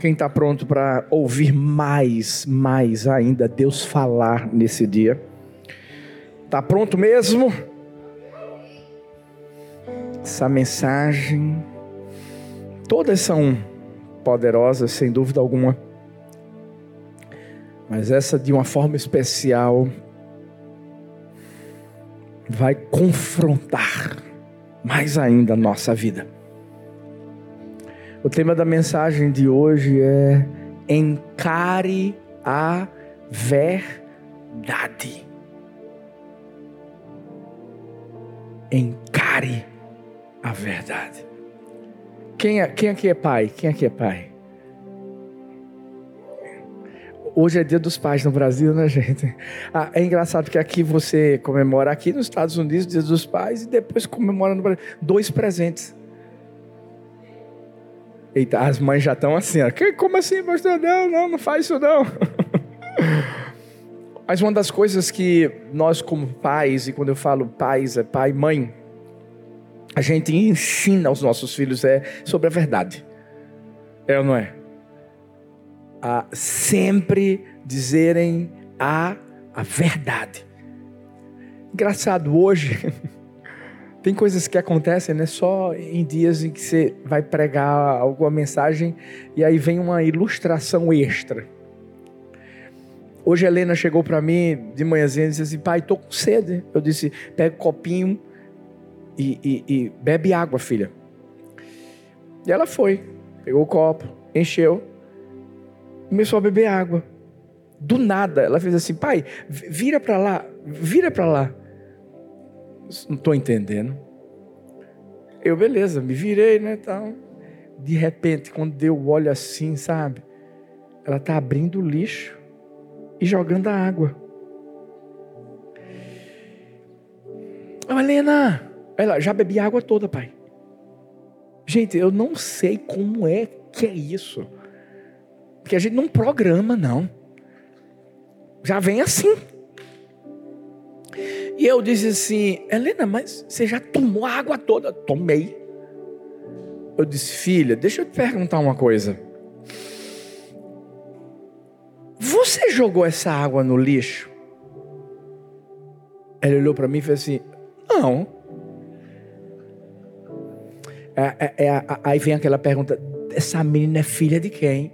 Quem está pronto para ouvir mais, mais ainda Deus falar nesse dia? Está pronto mesmo? Essa mensagem, todas são poderosas, sem dúvida alguma, mas essa de uma forma especial vai confrontar mais ainda a nossa vida. O tema da mensagem de hoje é encare a verdade. Encare a verdade. Quem, é, quem aqui é pai? Quem aqui é pai? Hoje é dia dos pais no Brasil, né, gente? Ah, é engraçado que aqui você comemora aqui nos Estados Unidos dia dos pais e depois comemora no Brasil. Dois presentes. Eita, as mães já estão assim, ó. Como assim, pastor? Não, não, não faz isso não. Mas uma das coisas que nós, como pais, e quando eu falo pais, é pai, mãe, a gente ensina aos nossos filhos é sobre a verdade. É ou não é? A sempre dizerem a, a verdade. Engraçado, hoje. Tem coisas que acontecem, né? Só em dias em que você vai pregar alguma mensagem e aí vem uma ilustração extra. Hoje a Helena chegou para mim de manhãzinha e disse assim: Pai, tô com sede. Eu disse: Pega um copinho e, e, e bebe água, filha. E ela foi, pegou o copo, encheu, começou a beber água. Do nada, ela fez assim: Pai, vira para lá, vira para lá. Não estou entendendo. Eu, beleza, me virei, né? Então, de repente, quando eu olho assim, sabe? Ela está abrindo o lixo e jogando a água. Oh, Helena, ela já bebi a água toda, pai. Gente, eu não sei como é que é isso. Porque a gente não programa, não. Já vem assim. E eu disse assim: Helena, mas você já tomou a água toda? Tomei. Eu disse: Filha, deixa eu te perguntar uma coisa. Você jogou essa água no lixo? Ela olhou para mim e fez assim: Não. É, é, é, aí vem aquela pergunta: essa menina é filha de quem?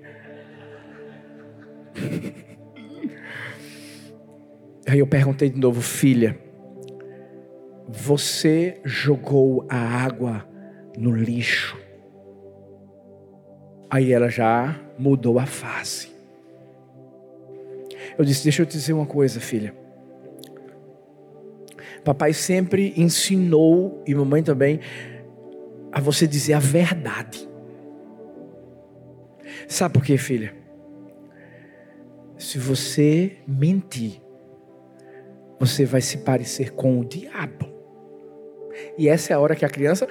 Aí eu perguntei de novo, filha, você jogou a água no lixo. Aí ela já mudou a face. Eu disse: Deixa eu te dizer uma coisa, filha. Papai sempre ensinou, e mamãe também, a você dizer a verdade. Sabe por quê, filha? Se você mentir, você vai se parecer com o diabo. E essa é a hora que a criança.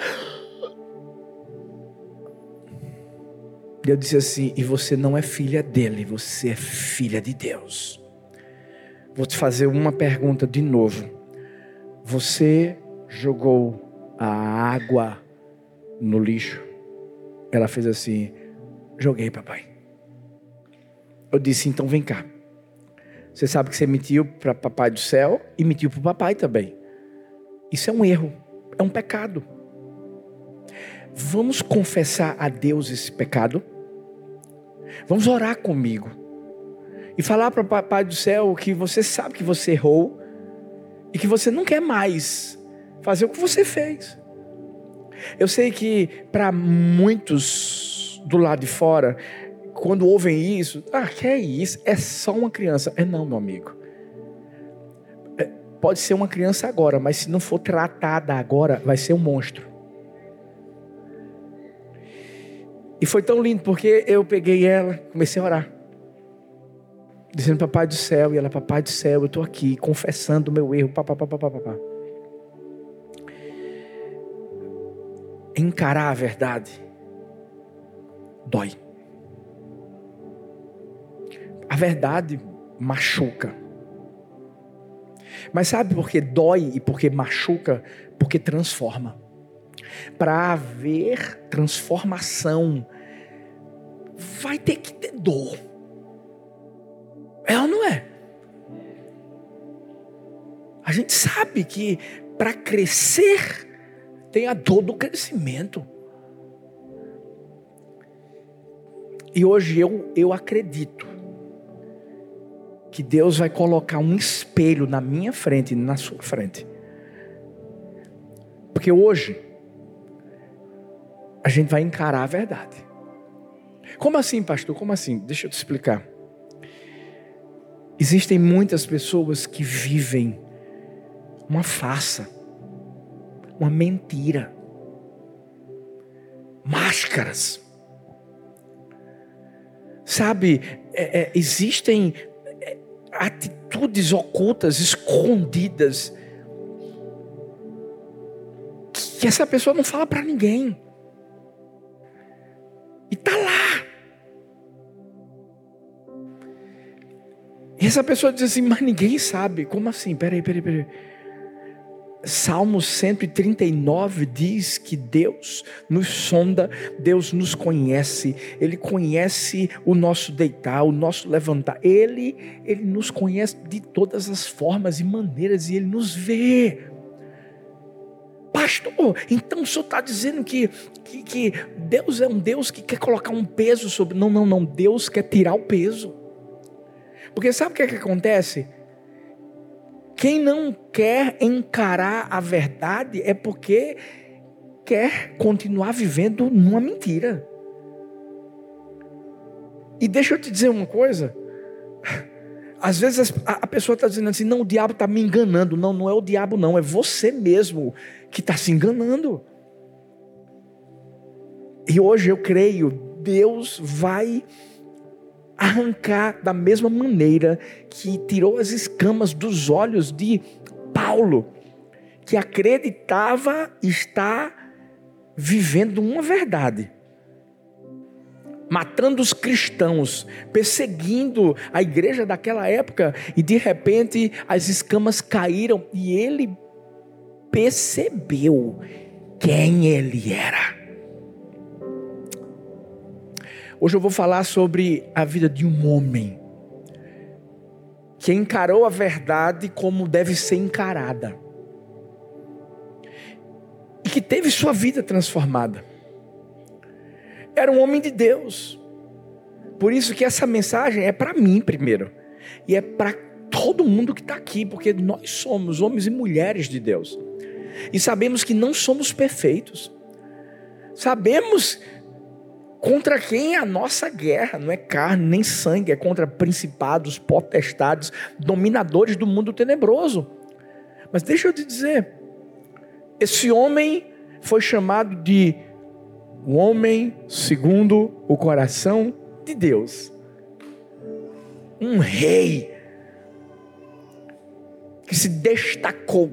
Eu disse assim: e você não é filha dele, você é filha de Deus. Vou te fazer uma pergunta de novo. Você jogou a água no lixo? Ela fez assim: joguei, papai. Eu disse: então vem cá. Você sabe que você mentiu para papai do céu e mentiu para o papai também. Isso é um erro é um pecado. Vamos confessar a Deus esse pecado? Vamos orar comigo. E falar para o Papai do céu que você sabe que você errou e que você não quer mais fazer o que você fez. Eu sei que para muitos do lado de fora, quando ouvem isso, ah, que é isso? É só uma criança. É não, meu amigo pode ser uma criança agora, mas se não for tratada agora, vai ser um monstro. E foi tão lindo porque eu peguei ela, comecei a orar. Dizendo papai do céu, e ela, papai do céu, eu estou aqui confessando o meu erro, papá, papá, papá. Encarar a verdade dói. A verdade machuca. Mas sabe por que dói e por que machuca? Porque transforma. Para haver transformação, vai ter que ter dor. É ou não é? A gente sabe que para crescer tem a dor do crescimento. E hoje eu, eu acredito que Deus vai colocar um espelho na minha frente e na sua frente. Porque hoje a gente vai encarar a verdade. Como assim, pastor? Como assim? Deixa eu te explicar. Existem muitas pessoas que vivem uma farsa, uma mentira, máscaras. Sabe, é, é, existem atitudes ocultas, escondidas, que essa pessoa não fala para ninguém. E tá lá. E essa pessoa diz assim, mas ninguém sabe. Como assim? Peraí, peraí, peraí. Salmo 139 diz que Deus nos sonda, Deus nos conhece, Ele conhece o nosso deitar, o nosso levantar, Ele, Ele nos conhece de todas as formas e maneiras e Ele nos vê. Pastor, então o senhor está dizendo que, que, que Deus é um Deus que quer colocar um peso sobre. Não, não, não, Deus quer tirar o peso. Porque sabe o que, é que acontece? Quem não quer encarar a verdade é porque quer continuar vivendo numa mentira. E deixa eu te dizer uma coisa. Às vezes a pessoa está dizendo assim: não, o diabo está me enganando. Não, não é o diabo, não, é você mesmo que está se enganando. E hoje eu creio, Deus vai arrancar da mesma maneira que tirou as escamas dos olhos de Paulo, que acreditava estar vivendo uma verdade, matando os cristãos, perseguindo a igreja daquela época, e de repente as escamas caíram e ele percebeu quem ele era. Hoje eu vou falar sobre a vida de um homem que encarou a verdade como deve ser encarada e que teve sua vida transformada. Era um homem de Deus. Por isso que essa mensagem é para mim primeiro e é para todo mundo que está aqui, porque nós somos homens e mulheres de Deus e sabemos que não somos perfeitos. Sabemos Contra quem é a nossa guerra? Não é carne nem sangue, é contra principados, potestades, dominadores do mundo tenebroso. Mas deixa eu te dizer, esse homem foi chamado de o homem segundo o coração de Deus. Um rei que se destacou.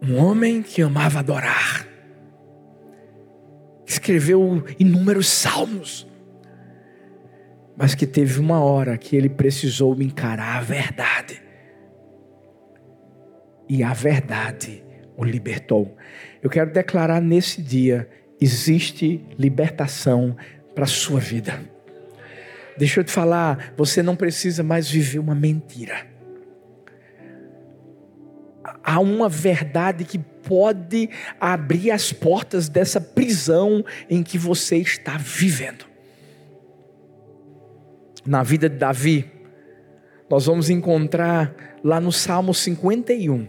Um homem que amava adorar escreveu inúmeros salmos, mas que teve uma hora que ele precisou encarar a verdade. E a verdade o libertou. Eu quero declarar nesse dia: existe libertação para a sua vida. Deixa eu te falar, você não precisa mais viver uma mentira. Há uma verdade que pode abrir as portas dessa prisão em que você está vivendo. Na vida de Davi, nós vamos encontrar lá no Salmo 51,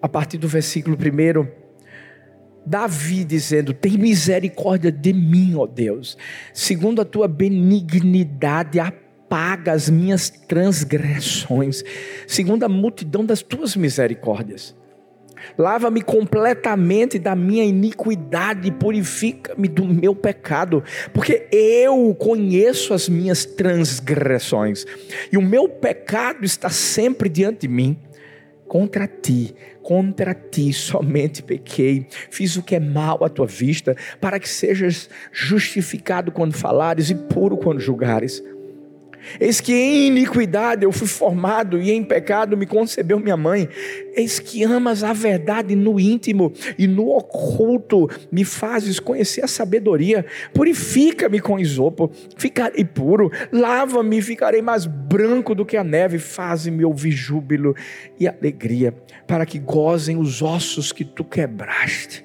a partir do versículo 1, Davi dizendo: Tem misericórdia de mim, ó Deus, segundo a tua benignidade, apaga as minhas transgressões, segundo a multidão das tuas misericórdias. Lava-me completamente da minha iniquidade, purifica-me do meu pecado, porque eu conheço as minhas transgressões, e o meu pecado está sempre diante de mim. Contra ti, contra ti somente pequei, fiz o que é mal à tua vista, para que sejas justificado quando falares e puro quando julgares. Eis que em iniquidade eu fui formado e em pecado me concebeu minha mãe. Eis que amas a verdade no íntimo e no oculto me fazes conhecer a sabedoria. Purifica-me com isopo, ficarei puro. Lava-me ficarei mais branco do que a neve. Faze-me ouvir júbilo e alegria, para que gozem os ossos que tu quebraste.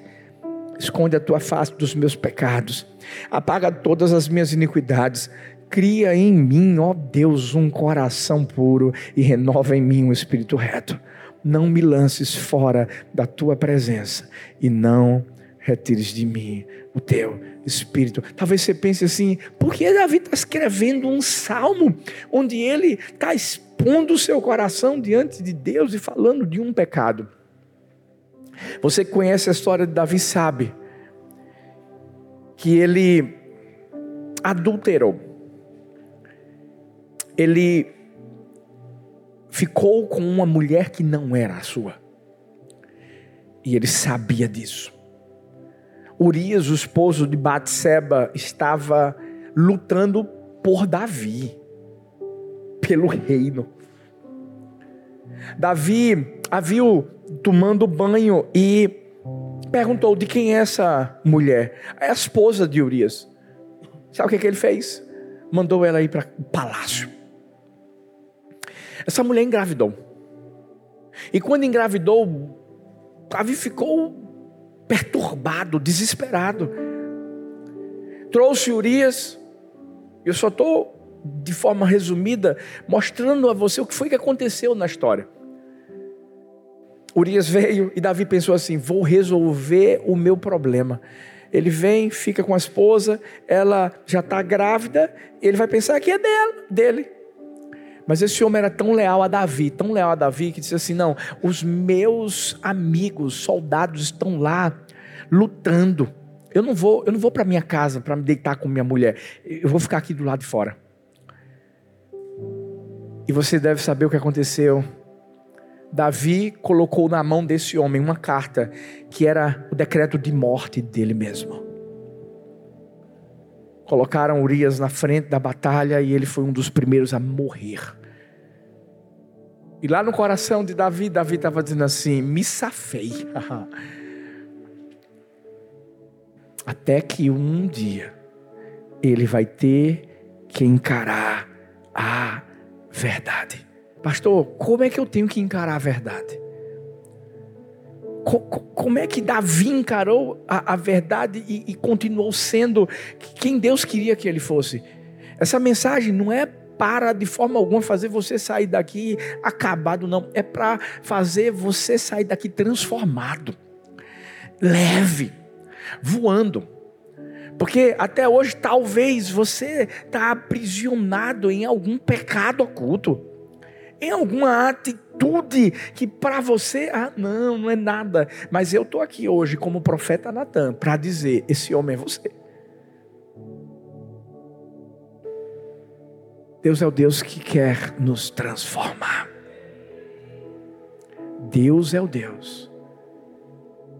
Esconde a tua face dos meus pecados, apaga todas as minhas iniquidades Cria em mim, ó Deus, um coração puro e renova em mim um espírito reto. Não me lances fora da tua presença e não retires de mim o teu espírito. Talvez você pense assim: por que Davi está escrevendo um salmo onde ele está expondo o seu coração diante de Deus e falando de um pecado? Você conhece a história de Davi, sabe que ele adulterou ele ficou com uma mulher que não era a sua. E ele sabia disso. Urias, o esposo de Batseba, estava lutando por Davi, pelo reino. Davi a viu tomando banho e perguntou de quem é essa mulher. É a esposa de Urias. Sabe o que, que ele fez? Mandou ela ir para o palácio. Essa mulher engravidou. E quando engravidou, Davi ficou perturbado, desesperado. Trouxe Urias. Eu só estou, de forma resumida, mostrando a você o que foi que aconteceu na história. Urias veio e Davi pensou assim: vou resolver o meu problema. Ele vem, fica com a esposa, ela já está grávida, ele vai pensar que é dela, dele. Mas esse homem era tão leal a Davi, tão leal a Davi, que disse assim: Não, os meus amigos, soldados, estão lá lutando. Eu não vou, eu não vou para minha casa para me deitar com minha mulher. Eu vou ficar aqui do lado de fora. E você deve saber o que aconteceu. Davi colocou na mão desse homem uma carta que era o decreto de morte dele mesmo. Colocaram Urias na frente da batalha e ele foi um dos primeiros a morrer. E lá no coração de Davi, Davi estava dizendo assim: me safei. Até que um dia ele vai ter que encarar a verdade. Pastor, como é que eu tenho que encarar a verdade? Como é que Davi encarou a, a verdade e, e continuou sendo quem Deus queria que ele fosse? Essa mensagem não é para de forma alguma fazer você sair daqui acabado, não. É para fazer você sair daqui transformado, leve, voando. Porque até hoje talvez você está aprisionado em algum pecado oculto, em alguma atitude que para você, ah, não, não é nada. Mas eu estou aqui hoje como profeta Natan para dizer: esse homem é você. Deus é o Deus que quer nos transformar. Deus é o Deus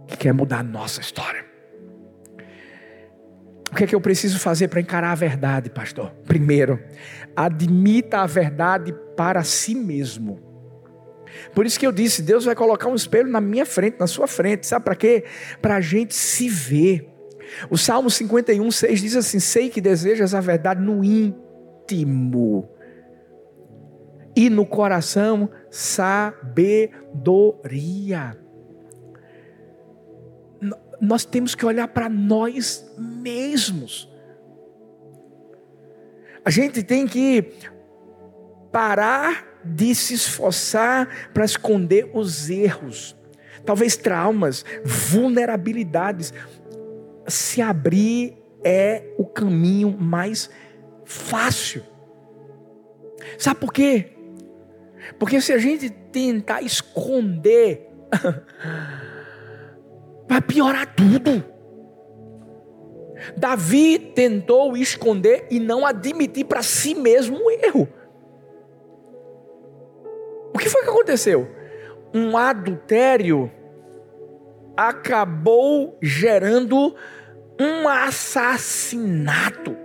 que quer mudar a nossa história. O que é que eu preciso fazer para encarar a verdade, pastor? Primeiro, admita a verdade para si mesmo. Por isso que eu disse: Deus vai colocar um espelho na minha frente, na sua frente. Sabe para quê? Para a gente se ver. O Salmo 51, 6 diz assim: Sei que desejas a verdade no íntimo e no coração sabedoria. Nós temos que olhar para nós mesmos. A gente tem que parar de se esforçar para esconder os erros, talvez traumas, vulnerabilidades. Se abrir é o caminho mais fácil. Sabe por quê? Porque se a gente tentar esconder, vai piorar tudo. Davi tentou esconder e não admitir para si mesmo um erro. O que foi que aconteceu? Um adultério acabou gerando um assassinato.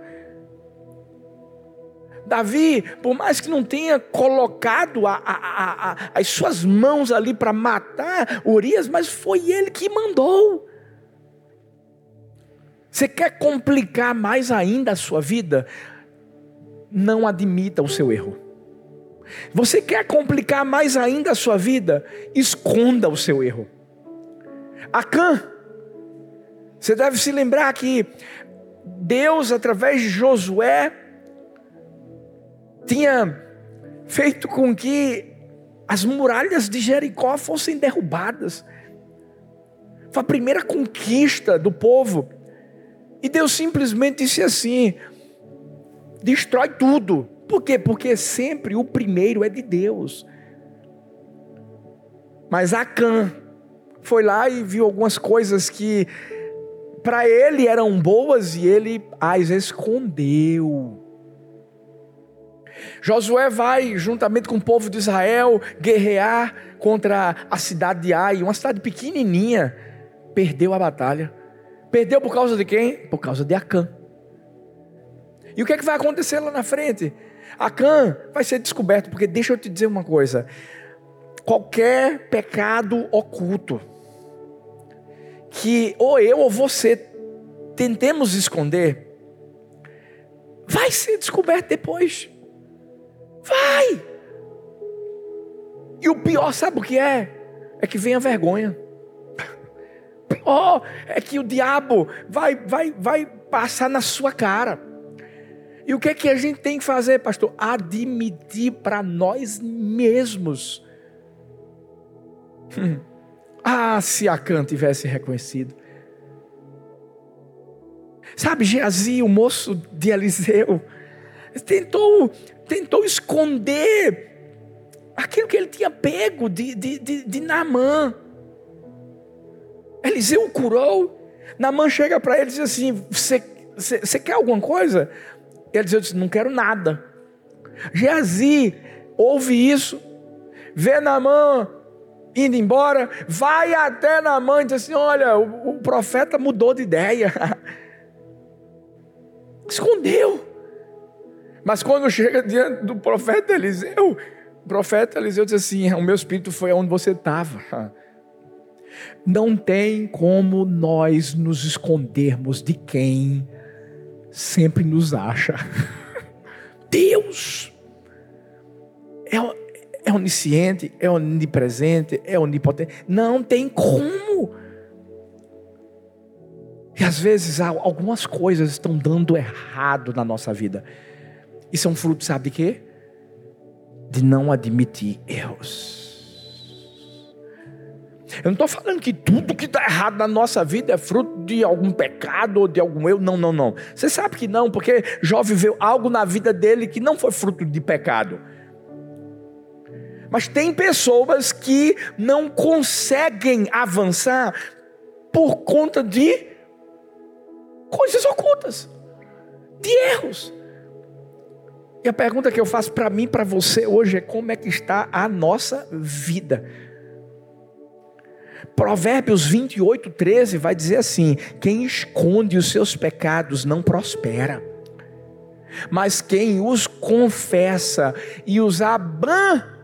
Davi, por mais que não tenha colocado a, a, a, as suas mãos ali para matar Urias, mas foi ele que mandou. Você quer complicar mais ainda a sua vida? Não admita o seu erro. Você quer complicar mais ainda a sua vida? Esconda o seu erro. Acã, você deve se lembrar que Deus, através de Josué, tinha feito com que as muralhas de Jericó fossem derrubadas. Foi a primeira conquista do povo. E Deus simplesmente disse assim: destrói tudo. Por quê? Porque sempre o primeiro é de Deus. Mas Acã foi lá e viu algumas coisas que para ele eram boas e ele as escondeu. Josué vai, juntamente com o povo de Israel, guerrear contra a cidade de Ai, uma cidade pequenininha. Perdeu a batalha. Perdeu por causa de quem? Por causa de Acã. E o que é que vai acontecer lá na frente? Acã vai ser descoberto, porque deixa eu te dizer uma coisa: qualquer pecado oculto que ou eu ou você tentemos esconder, vai ser descoberto depois. Vai! E o pior, sabe o que é? É que vem a vergonha pior é que o diabo vai, vai, vai passar na sua cara. E o que é que a gente tem que fazer, pastor? Admitir para nós mesmos. Hum. Ah, se Acã tivesse reconhecido. Sabe, Geazi, o moço de Eliseu, tentou, tentou esconder aquilo que ele tinha pego de, de, de, de Naamã. Eliseu o curou. Namã chega para ele e diz assim: Você quer alguma coisa? Eliseu diz: Não quero nada. Geazi ouve isso, vê Namã indo embora, vai até Namã e diz assim: Olha, o, o profeta mudou de ideia. Escondeu. Mas quando chega diante do profeta Eliseu, o profeta Eliseu diz assim: O meu espírito foi onde você estava. Não tem como nós nos escondermos de quem sempre nos acha. Deus é, é onisciente, é onipresente, é onipotente. Não tem como. E às vezes algumas coisas estão dando errado na nossa vida. Isso é um fruto, sabe de quê? De não admitir erros. Eu não estou falando que tudo que está errado na nossa vida é fruto de algum pecado ou de algum eu. Não, não, não. Você sabe que não, porque Jó viveu algo na vida dele que não foi fruto de pecado. Mas tem pessoas que não conseguem avançar por conta de coisas ocultas, de erros. E a pergunta que eu faço para mim, para você hoje é como é que está a nossa vida? Provérbios 28, 13 vai dizer assim: quem esconde os seus pecados não prospera, mas quem os confessa e os abandona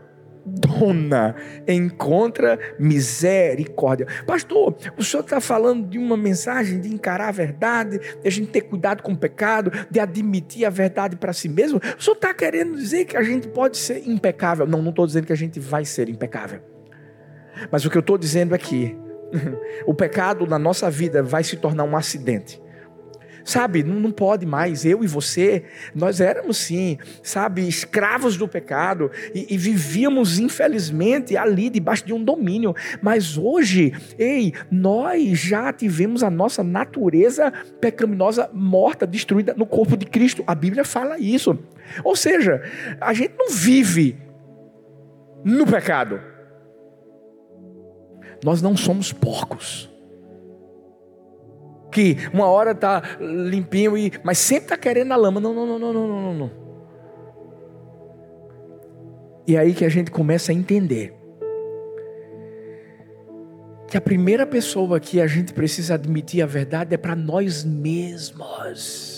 encontra misericórdia. Pastor, o senhor está falando de uma mensagem de encarar a verdade, de a gente ter cuidado com o pecado, de admitir a verdade para si mesmo. O senhor está querendo dizer que a gente pode ser impecável? Não, não estou dizendo que a gente vai ser impecável. Mas o que eu estou dizendo aqui, o pecado na nossa vida vai se tornar um acidente. Sabe, não, não, pode mais. Eu e você, nós éramos sim, sabe, escravos do pecado e, e, vivíamos, infelizmente, ali debaixo de um domínio. Mas hoje, ei, nós já tivemos a nossa natureza pecaminosa morta, destruída no corpo de Cristo. A Bíblia fala isso. Ou seja, a gente não vive no pecado nós não somos porcos. Que uma hora está limpinho, e, mas sempre está querendo a lama. Não, não, não, não, não, não, não. E é aí que a gente começa a entender que a primeira pessoa que a gente precisa admitir a verdade é para nós mesmos.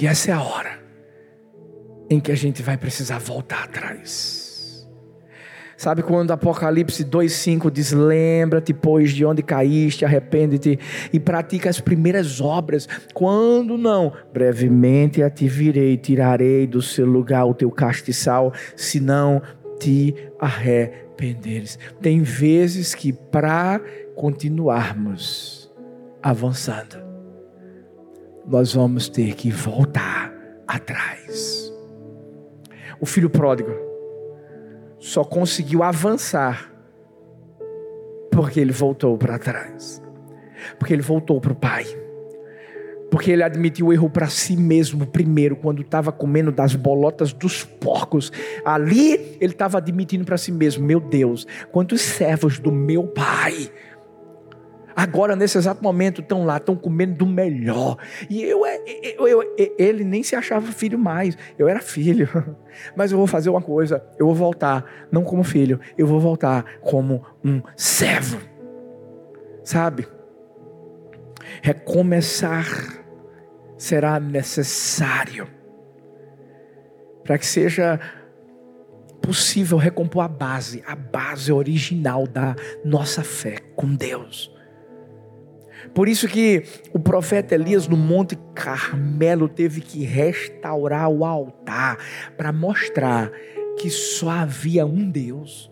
E essa é a hora em que a gente vai precisar voltar atrás. Sabe quando Apocalipse 2,5 diz: Lembra-te, pois, de onde caíste, arrepende-te e pratica as primeiras obras. Quando não, brevemente a te virei, tirarei do seu lugar o teu castiçal, se não te arrependeres. Tem vezes que para continuarmos avançando, nós vamos ter que voltar atrás. O filho pródigo só conseguiu avançar porque ele voltou para trás. Porque ele voltou para o pai. Porque ele admitiu o erro para si mesmo primeiro, quando estava comendo das bolotas dos porcos. Ali ele estava admitindo para si mesmo: Meu Deus, quantos servos do meu pai Agora, nesse exato momento, estão lá, estão comendo do melhor. E eu, eu, eu, ele nem se achava filho mais. Eu era filho. Mas eu vou fazer uma coisa: eu vou voltar, não como filho, eu vou voltar como um servo. Sabe? Recomeçar será necessário para que seja possível recompor a base, a base original da nossa fé com Deus. Por isso que o profeta Elias no Monte Carmelo teve que restaurar o altar para mostrar que só havia um Deus.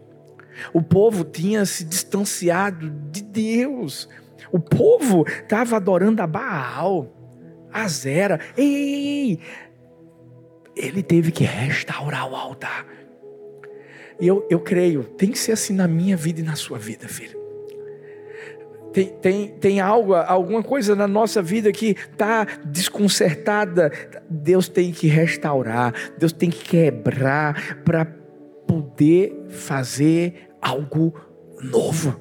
O povo tinha se distanciado de Deus. O povo estava adorando a Baal, a Zera. Ei, ei, ei, ele teve que restaurar o altar. E eu, eu creio, tem que ser assim na minha vida e na sua vida, filho. Tem, tem, tem algo, alguma coisa na nossa vida que está desconcertada. Deus tem que restaurar, Deus tem que quebrar para poder fazer algo novo.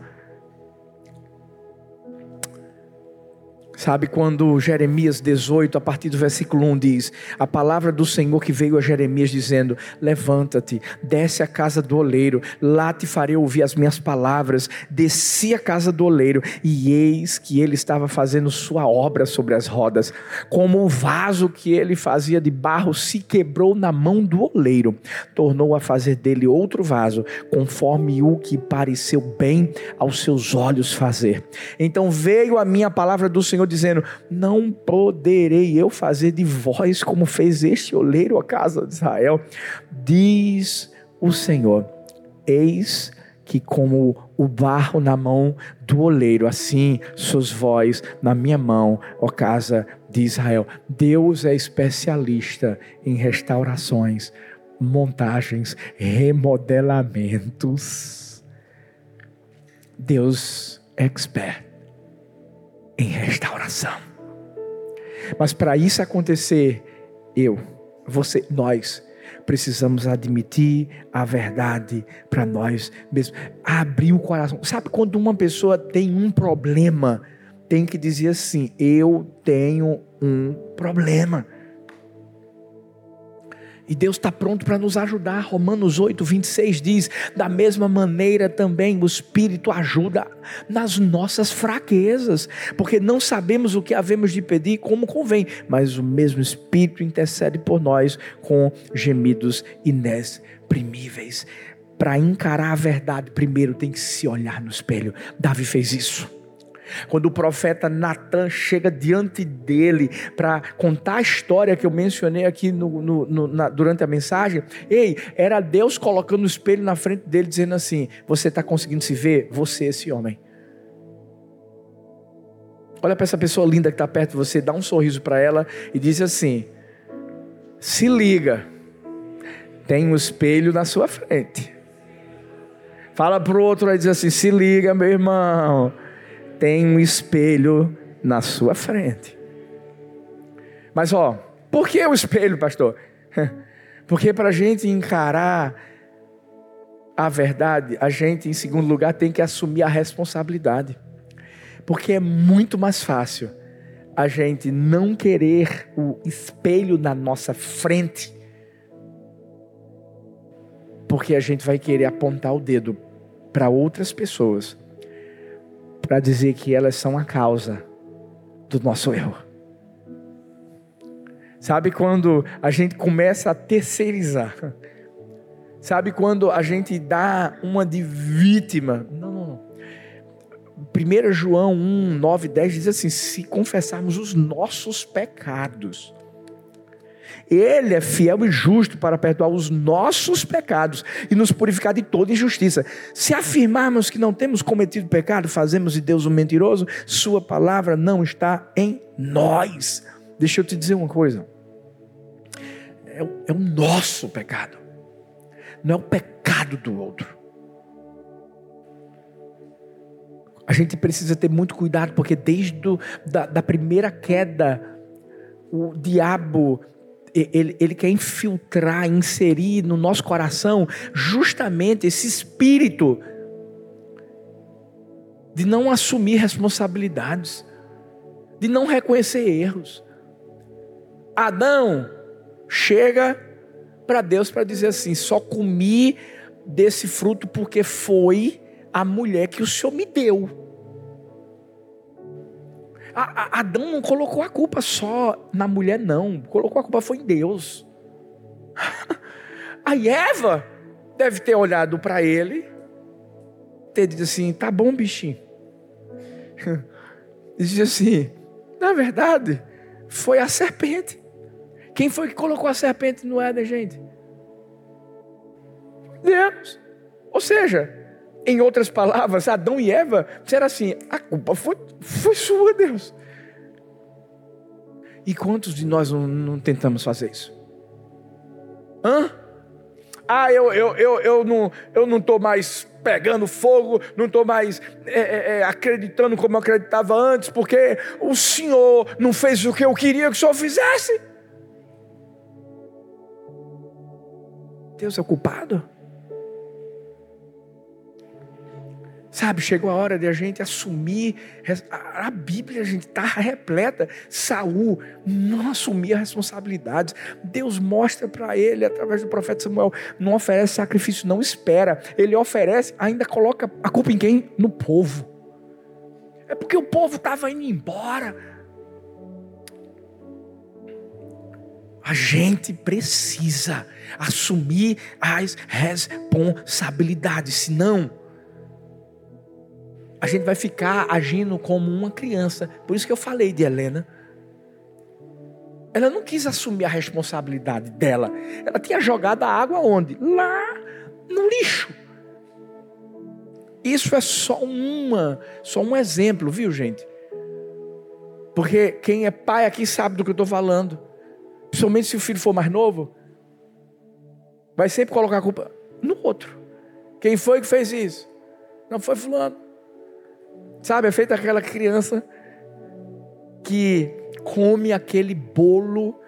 Sabe quando Jeremias 18, a partir do versículo 1 diz: A palavra do Senhor que veio a Jeremias dizendo: Levanta-te, desce à casa do oleiro, lá te farei ouvir as minhas palavras. Desci à casa do oleiro, e eis que ele estava fazendo sua obra sobre as rodas. Como o vaso que ele fazia de barro se quebrou na mão do oleiro, tornou a fazer dele outro vaso, conforme o que pareceu bem aos seus olhos fazer. Então veio a minha palavra do Senhor dizendo: Não poderei eu fazer de vós como fez este oleiro a casa de Israel. Diz o Senhor: Eis que, como o barro na mão do oleiro, assim sois vós na minha mão, ó casa de Israel. Deus é especialista em restaurações, montagens, remodelamentos. Deus é expert em restauração. Mas para isso acontecer, eu, você, nós precisamos admitir a verdade para nós mesmos, abrir o coração. Sabe quando uma pessoa tem um problema, tem que dizer assim: eu tenho um problema. E Deus está pronto para nos ajudar. Romanos 8, 26 diz: da mesma maneira também o Espírito ajuda nas nossas fraquezas, porque não sabemos o que havemos de pedir como convém, mas o mesmo Espírito intercede por nós com gemidos inexprimíveis. Para encarar a verdade, primeiro tem que se olhar no espelho. Davi fez isso. Quando o profeta Natan chega diante dele para contar a história que eu mencionei aqui no, no, no, na, durante a mensagem, ei, era Deus colocando o espelho na frente dele, dizendo assim: Você está conseguindo se ver? Você, esse homem. Olha para essa pessoa linda que está perto de você, dá um sorriso para ela e diz assim: Se liga, tem um espelho na sua frente. Fala para o outro e diz assim: Se liga, meu irmão tem um espelho na sua frente. Mas ó, por que o espelho, pastor? Porque para a gente encarar a verdade, a gente, em segundo lugar, tem que assumir a responsabilidade. Porque é muito mais fácil a gente não querer o espelho na nossa frente, porque a gente vai querer apontar o dedo para outras pessoas para dizer que elas são a causa do nosso erro. Sabe quando a gente começa a terceirizar? Sabe quando a gente dá uma de vítima? Não, não, não. 1 João 1, 9, 10 diz assim: se confessarmos os nossos pecados, ele é fiel e justo para perdoar os nossos pecados e nos purificar de toda injustiça. Se afirmarmos que não temos cometido pecado, fazemos de Deus um mentiroso, Sua palavra não está em nós. Deixa eu te dizer uma coisa: é, é o nosso pecado, não é o pecado do outro. A gente precisa ter muito cuidado, porque desde do, da, da primeira queda, o diabo ele, ele quer infiltrar, inserir no nosso coração justamente esse espírito de não assumir responsabilidades, de não reconhecer erros. Adão chega para Deus para dizer assim: só comi desse fruto porque foi a mulher que o Senhor me deu. Adão não colocou a culpa só na mulher, não. Colocou a culpa foi em Deus. A Eva deve ter olhado para ele, ter dito assim: tá bom, bichinho. E disse assim: na verdade, foi a serpente. Quem foi que colocou a serpente no Éden, gente? Deus. Ou seja, em outras palavras, Adão e Eva disseram assim: a culpa foi, foi sua, Deus. E quantos de nós não, não tentamos fazer isso? Hã? Ah, eu, eu, eu, eu não eu não estou mais pegando fogo, não estou mais é, é, é, acreditando como eu acreditava antes, porque o Senhor não fez o que eu queria que o Senhor fizesse. Deus é culpado? Sabe, chegou a hora de a gente assumir. A Bíblia, a gente está repleta. Saul não assumia responsabilidades. Deus mostra para ele, através do profeta Samuel, não oferece sacrifício, não espera. Ele oferece, ainda coloca a culpa em quem? No povo. É porque o povo estava indo embora. A gente precisa assumir as responsabilidades, senão a gente vai ficar agindo como uma criança. Por isso que eu falei de Helena. Ela não quis assumir a responsabilidade dela. Ela tinha jogado a água onde? Lá no lixo. Isso é só uma, só um exemplo, viu, gente? Porque quem é pai aqui sabe do que eu estou falando. Principalmente se o filho for mais novo, vai sempre colocar a culpa no outro. Quem foi que fez isso? Não foi fulano. Sabe, é feita aquela criança que come aquele bolo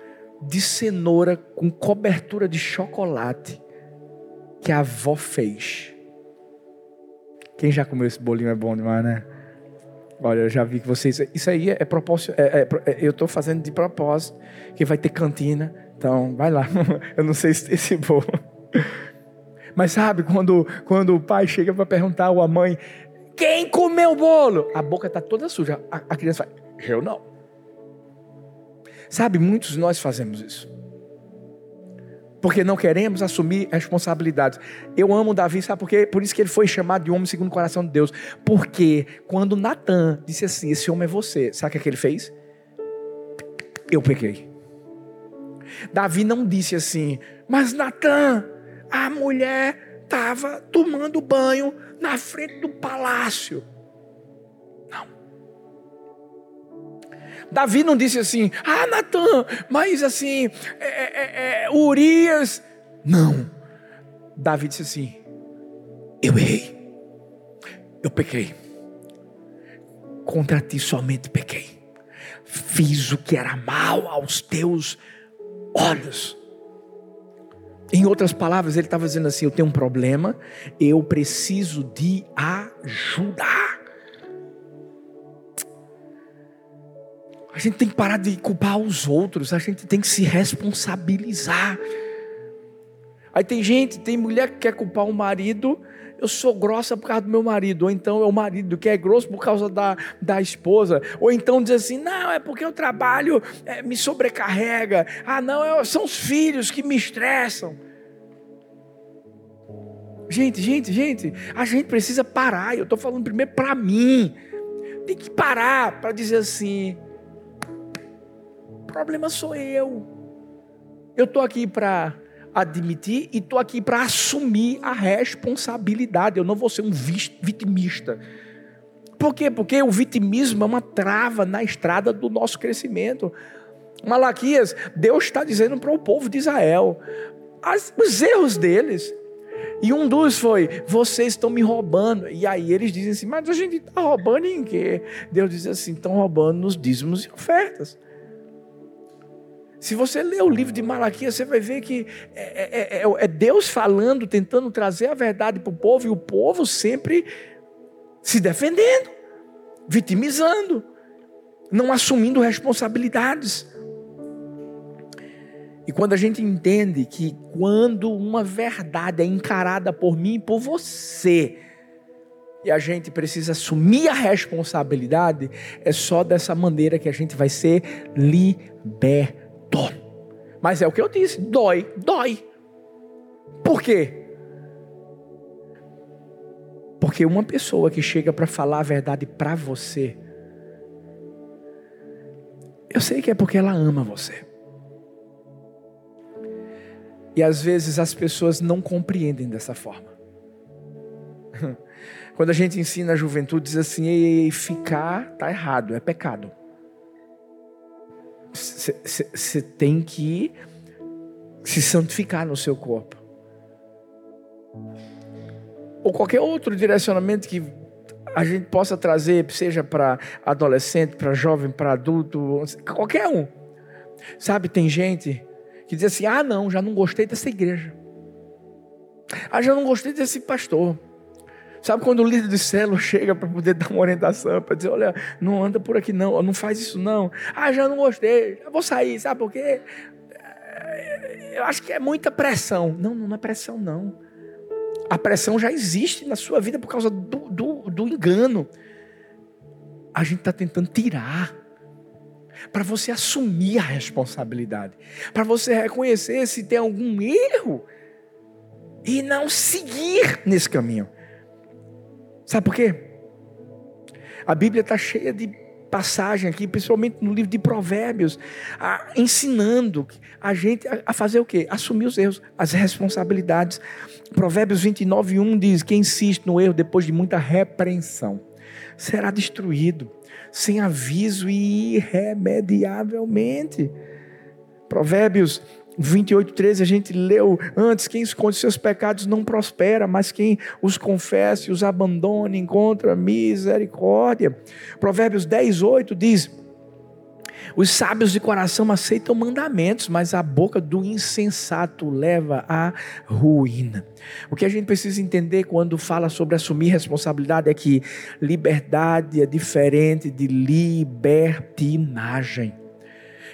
de cenoura com cobertura de chocolate que a avó fez. Quem já comeu esse bolinho é bom demais, né? Olha, eu já vi que vocês. Isso aí é propósito. É, é, é, eu estou fazendo de propósito. Que vai ter cantina. Então, vai lá. eu não sei se esse bolo. Mas sabe, quando, quando o pai chega para perguntar ou a mãe: quem comeu o bolo? A boca está toda suja. A, a criança fala: Eu não. Sabe, muitos de nós fazemos isso. Porque não queremos assumir responsabilidades. Eu amo Davi, sabe por quê? Por isso que ele foi chamado de homem segundo o coração de Deus. Porque quando Natan disse assim: Esse homem é você, sabe o que, é ele fez? Eu peguei. Davi não disse assim, mas Natan, a mulher estava tomando banho na frente do palácio. Não. Davi não disse assim, ah, Natan, mas assim, é, é, é, Urias. Não. Davi disse assim: Eu errei, eu pequei, contra ti somente pequei, fiz o que era mal aos teus olhos. Em outras palavras, ele estava dizendo assim: eu tenho um problema, eu preciso de ajuda. A gente tem que parar de culpar os outros, a gente tem que se responsabilizar. Aí tem gente, tem mulher que quer culpar o marido eu sou grossa por causa do meu marido, ou então é o marido que é grosso por causa da, da esposa, ou então diz assim: não, é porque o trabalho é, me sobrecarrega, ah, não, é, são os filhos que me estressam. Gente, gente, gente, a gente precisa parar. Eu estou falando primeiro para mim. Tem que parar para dizer assim: o problema sou eu. Eu estou aqui para admitir e estou aqui para assumir a responsabilidade. Eu não vou ser um vitimista. Por quê? Porque o vitimismo é uma trava na estrada do nosso crescimento. Malaquias, Deus está dizendo para o povo de Israel as, os erros deles. E um dos foi: vocês estão me roubando. E aí eles dizem assim: mas a gente está roubando em quê? Deus diz assim: estão roubando nos dízimos e ofertas. Se você ler o livro de Malaquias, você vai ver que é, é, é, é Deus falando, tentando trazer a verdade para o povo, e o povo sempre se defendendo, vitimizando, não assumindo responsabilidades. E quando a gente entende que quando uma verdade é encarada por mim e por você, e a gente precisa assumir a responsabilidade, é só dessa maneira que a gente vai ser liberto. Mas é o que eu disse, dói, dói. Por quê? Porque uma pessoa que chega para falar a verdade para você, eu sei que é porque ela ama você. E às vezes as pessoas não compreendem dessa forma. Quando a gente ensina a juventude, diz assim: ei, ei, ficar tá errado, é pecado. Você tem que se santificar no seu corpo. Ou qualquer outro direcionamento que a gente possa trazer, seja para adolescente, para jovem, para adulto, qualquer um. Sabe, tem gente que diz assim: ah, não, já não gostei dessa igreja. Ah, já não gostei desse pastor. Sabe quando o líder de célula chega para poder dar uma orientação, para dizer, olha, não anda por aqui não, não faz isso não. Ah, já não gostei, já vou sair, sabe por quê? Eh, eu acho que é muita pressão. Não, não é pressão não. A pressão já existe na sua vida por causa do, do, do engano. A gente está tentando tirar para você assumir a responsabilidade, para você reconhecer se tem algum erro e não seguir nesse caminho. Sabe por quê? A Bíblia está cheia de passagem aqui, principalmente no livro de Provérbios, a, ensinando a gente a, a, fazer o quê? Assumir os erros, as responsabilidades. Provérbios 29, 1 diz: Quem insiste no erro depois de muita repreensão será destruído sem aviso e irremediavelmente. Provérbios 28, 13, a gente leu antes: quem esconde seus pecados não prospera, mas quem os confessa e os abandona encontra misericórdia. Provérbios 10, 8 diz: os sábios de coração aceitam mandamentos, mas a boca do insensato leva à ruína. O que a gente precisa entender quando fala sobre assumir responsabilidade é que liberdade é diferente de libertinagem.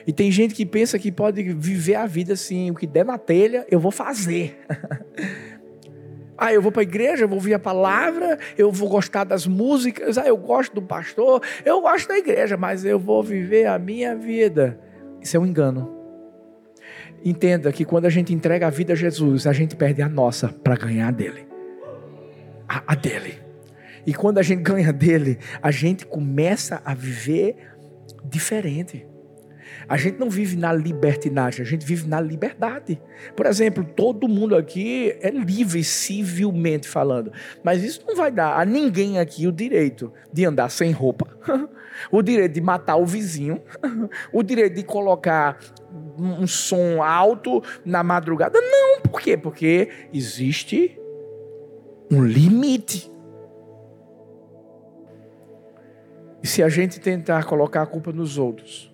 E tem gente que pensa que pode viver a vida assim, o que der na telha, eu vou fazer. Ah, eu vou para a igreja, eu vou ouvir a palavra, eu vou gostar das músicas, ah, eu gosto do pastor, eu gosto da igreja, mas eu vou viver a minha vida. Isso é um engano. Entenda que quando a gente entrega a vida a Jesus, a gente perde a nossa para ganhar dele. A, a dele. E quando a gente ganha dele, a gente começa a viver diferente. A gente não vive na libertinagem, a gente vive na liberdade. Por exemplo, todo mundo aqui é livre civilmente falando, mas isso não vai dar a ninguém aqui o direito de andar sem roupa, o direito de matar o vizinho, o direito de colocar um som alto na madrugada. Não, por quê? Porque existe um limite. E se a gente tentar colocar a culpa nos outros,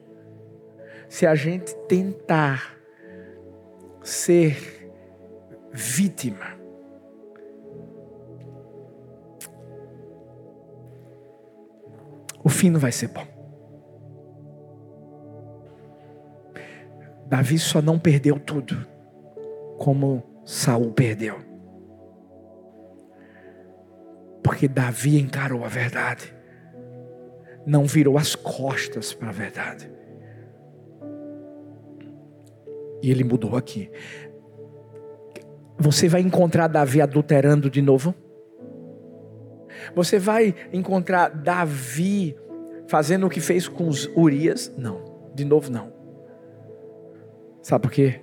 se a gente tentar ser vítima. O fim não vai ser bom. Davi só não perdeu tudo como Saul perdeu. Porque Davi encarou a verdade, não virou as costas para a verdade. E ele mudou aqui. Você vai encontrar Davi adulterando de novo? Você vai encontrar Davi fazendo o que fez com os Urias? Não, de novo não. Sabe por quê?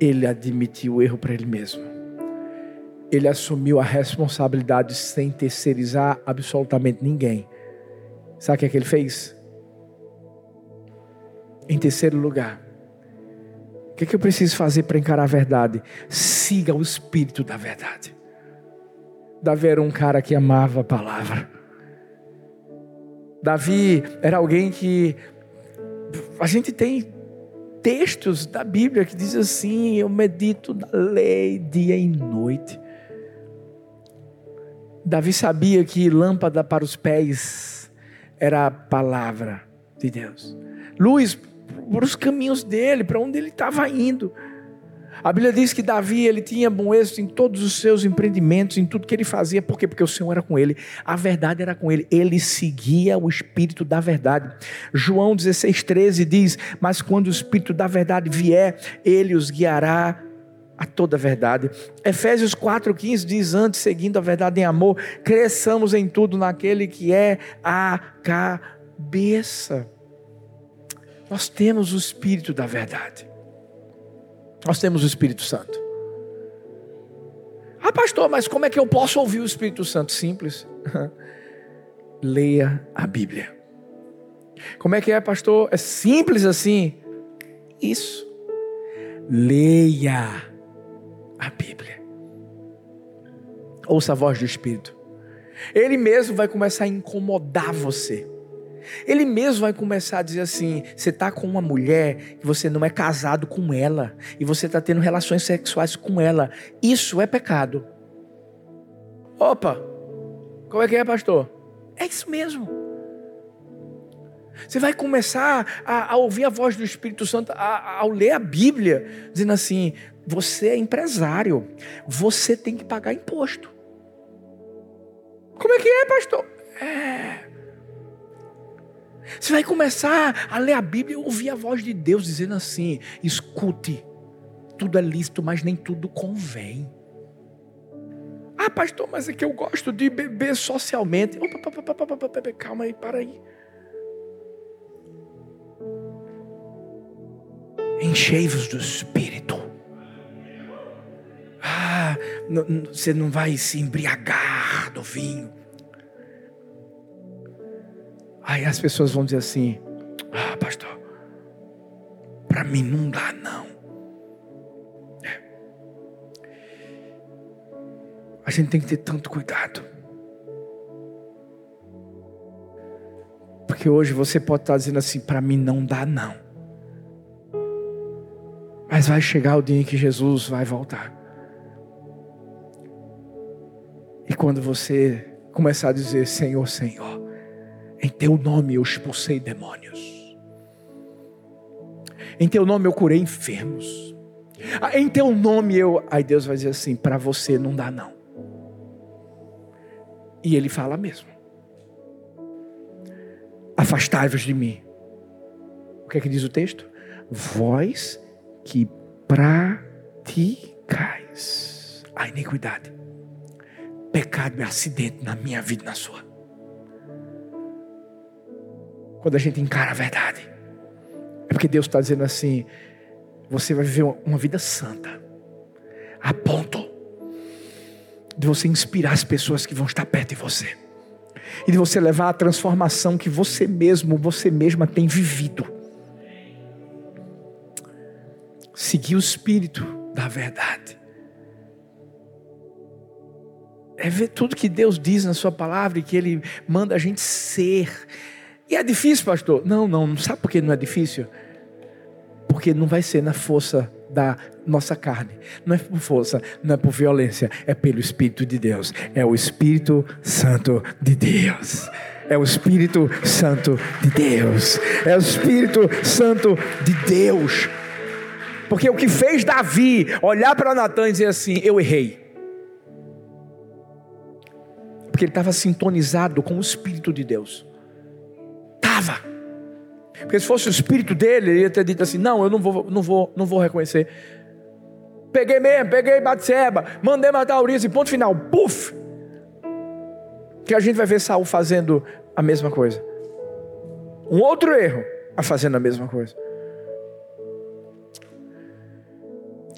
Ele admitiu o erro para ele mesmo. Ele assumiu a responsabilidade sem terceirizar absolutamente ninguém. Sabe o que, é que ele fez? Em terceiro lugar, o que, é que eu preciso fazer para encarar a verdade? Siga o espírito da verdade. Davi era um cara que amava a palavra. Davi era alguém que. A gente tem textos da Bíblia que diz assim: Eu medito na lei dia e noite. Davi sabia que lâmpada para os pés era a palavra de Deus, luz para os caminhos dele, para onde ele estava indo. A Bíblia diz que Davi ele tinha bom êxito em todos os seus empreendimentos, em tudo que ele fazia. Por quê? Porque o Senhor era com ele. A verdade era com ele. Ele seguia o Espírito da verdade. João 16,13 diz: Mas quando o Espírito da verdade vier, ele os guiará a toda a verdade. Efésios 4,15 diz: Antes, seguindo a verdade em amor, cresçamos em tudo naquele que é a cabeça. Nós temos o Espírito da verdade. Nós temos o Espírito Santo. Ah, pastor, mas como é que eu posso ouvir o Espírito Santo? Simples. Leia a Bíblia. Como é que é, pastor? É simples assim. Isso. Leia a Bíblia. Ouça a voz do Espírito. Ele mesmo vai começar a incomodar você. Ele mesmo vai começar a dizer assim: você está com uma mulher você não é casado com ela, e você está tendo relações sexuais com ela. Isso é pecado. Opa, como é que é, pastor? É isso mesmo. Você vai começar a, a ouvir a voz do Espírito Santo a, ao ler a Bíblia, dizendo assim: você é empresário, você tem que pagar imposto. Como é que é, pastor? É. Você vai começar a ler a Bíblia e ouvir a voz de Deus dizendo assim: escute, tudo é lícito, mas nem tudo convém. Ah, pastor, mas é que eu gosto de beber socialmente. Opa, opa, opa, opa, opa, calma aí, para aí. Enchei-vos do Espírito. Ah, você não vai se embriagar do vinho. Aí as pessoas vão dizer assim: Ah, pastor, para mim não dá não. É. A gente tem que ter tanto cuidado. Porque hoje você pode estar dizendo assim: para mim não dá não. Mas vai chegar o dia em que Jesus vai voltar. E quando você começar a dizer: Senhor, Senhor em teu nome eu expulsei demônios. Em teu nome eu curei enfermos. Ah, em teu nome eu. Aí Deus vai dizer assim: para você não dá não. E ele fala mesmo: Afastai-vos de mim. O que é que diz o texto? Vós que praticais a iniquidade. Pecado é acidente na minha vida e na sua quando a gente encara a verdade. É porque Deus está dizendo assim: você vai viver uma vida santa, a ponto de você inspirar as pessoas que vão estar perto de você, e de você levar a transformação que você mesmo, você mesma tem vivido. Seguir o espírito da verdade. É ver tudo que Deus diz na Sua palavra e que Ele manda a gente ser e é difícil, pastor? Não, não. Sabe por que não é difícil? Porque não vai ser na força da nossa carne. Não é por força, não é por violência, é pelo Espírito de Deus. É o Espírito Santo de Deus. É o Espírito Santo de Deus. É o Espírito Santo de Deus. Porque o que fez Davi olhar para Natan e dizer assim: Eu errei. Porque ele estava sintonizado com o Espírito de Deus. Porque se fosse o Espírito dele, ele ia ter dito assim: não, eu não vou, não vou, não vou reconhecer. Peguei mesmo, peguei Batseba, mandei matar Urias e ponto final. Puf! Que a gente vai ver Saul fazendo a mesma coisa. Um outro erro, a fazendo a mesma coisa.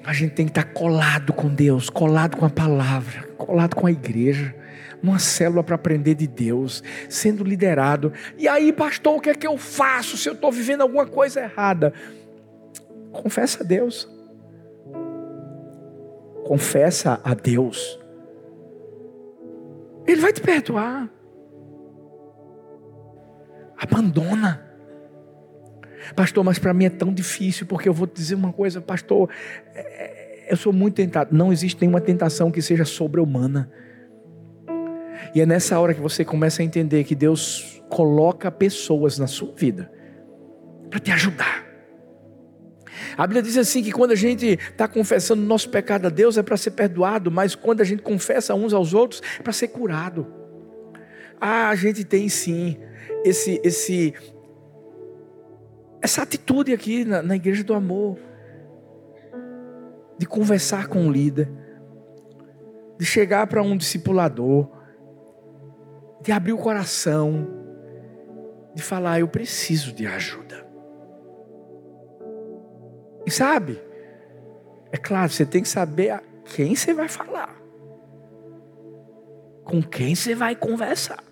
A gente tem que estar colado com Deus, colado com a palavra, colado com a igreja, numa célula para aprender de Deus, sendo liderado. E aí, pastor, o que é que eu faço se eu estou vivendo alguma coisa errada? Confessa a Deus. Confessa a Deus. Ele vai te perdoar. Abandona. Pastor, mas para mim é tão difícil, porque eu vou te dizer uma coisa, pastor, é, eu sou muito tentado. Não existe nenhuma tentação que seja sobre-humana. E é nessa hora que você começa a entender que Deus coloca pessoas na sua vida para te ajudar. A Bíblia diz assim que quando a gente está confessando nosso pecado a Deus é para ser perdoado, mas quando a gente confessa uns aos outros é para ser curado. Ah, a gente tem sim esse, esse, essa atitude aqui na, na igreja do amor, de conversar com o líder, de chegar para um discipulador, de abrir o coração, de falar: Eu preciso de ajuda. E sabe, é claro, você tem que saber a quem você vai falar, com quem você vai conversar.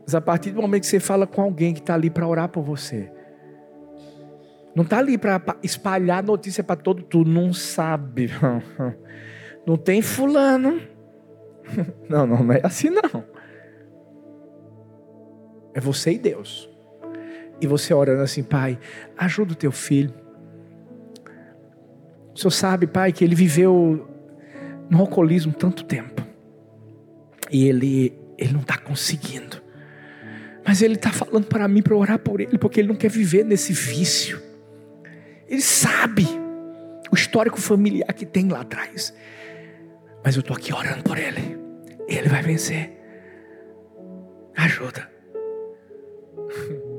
Mas a partir do momento que você fala com alguém que está ali para orar por você, não está ali para espalhar notícia para todo mundo, não sabe. Não tem fulano. Não, não, não é assim não. É você e Deus. E você orando assim, Pai, ajuda o teu filho. O Senhor sabe, Pai, que ele viveu no alcoolismo tanto tempo. E ele, ele não está conseguindo. Mas ele está falando para mim para orar por ele, porque ele não quer viver nesse vício. Ele sabe o histórico familiar que tem lá atrás. Mas eu estou aqui orando por ele. Ele vai vencer. Ajuda.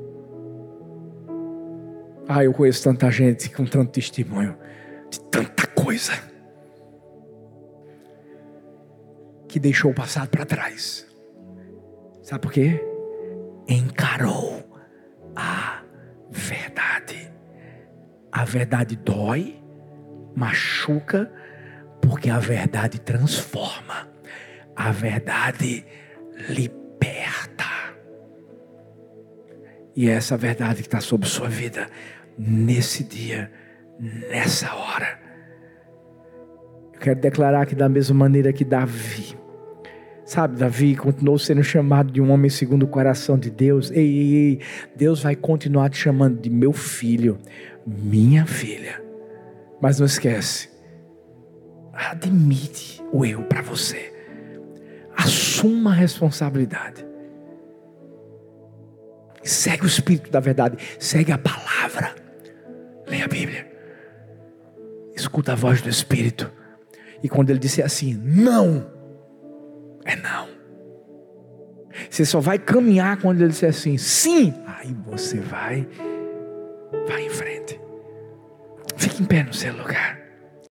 Ah, eu conheço tanta gente com tanto testemunho de tanta coisa que deixou o passado para trás. Sabe por quê? encarou a verdade. A verdade dói, machuca, porque a verdade transforma, a verdade liberta. E é essa verdade que está sobre sua vida nesse dia, nessa hora. Eu quero declarar que, da mesma maneira que Davi Sabe, Davi continuou sendo chamado de um homem segundo o coração de Deus. Ei, ei, ei, Deus vai continuar te chamando de meu filho, minha filha. Mas não esquece, admite o erro para você. Assuma a responsabilidade. Segue o Espírito da verdade, segue a palavra. Leia a Bíblia. Escuta a voz do Espírito. E quando ele disser assim, não é não. Você só vai caminhar quando ele disser assim, sim. Aí você vai, vai em frente. Fique em pé no seu lugar.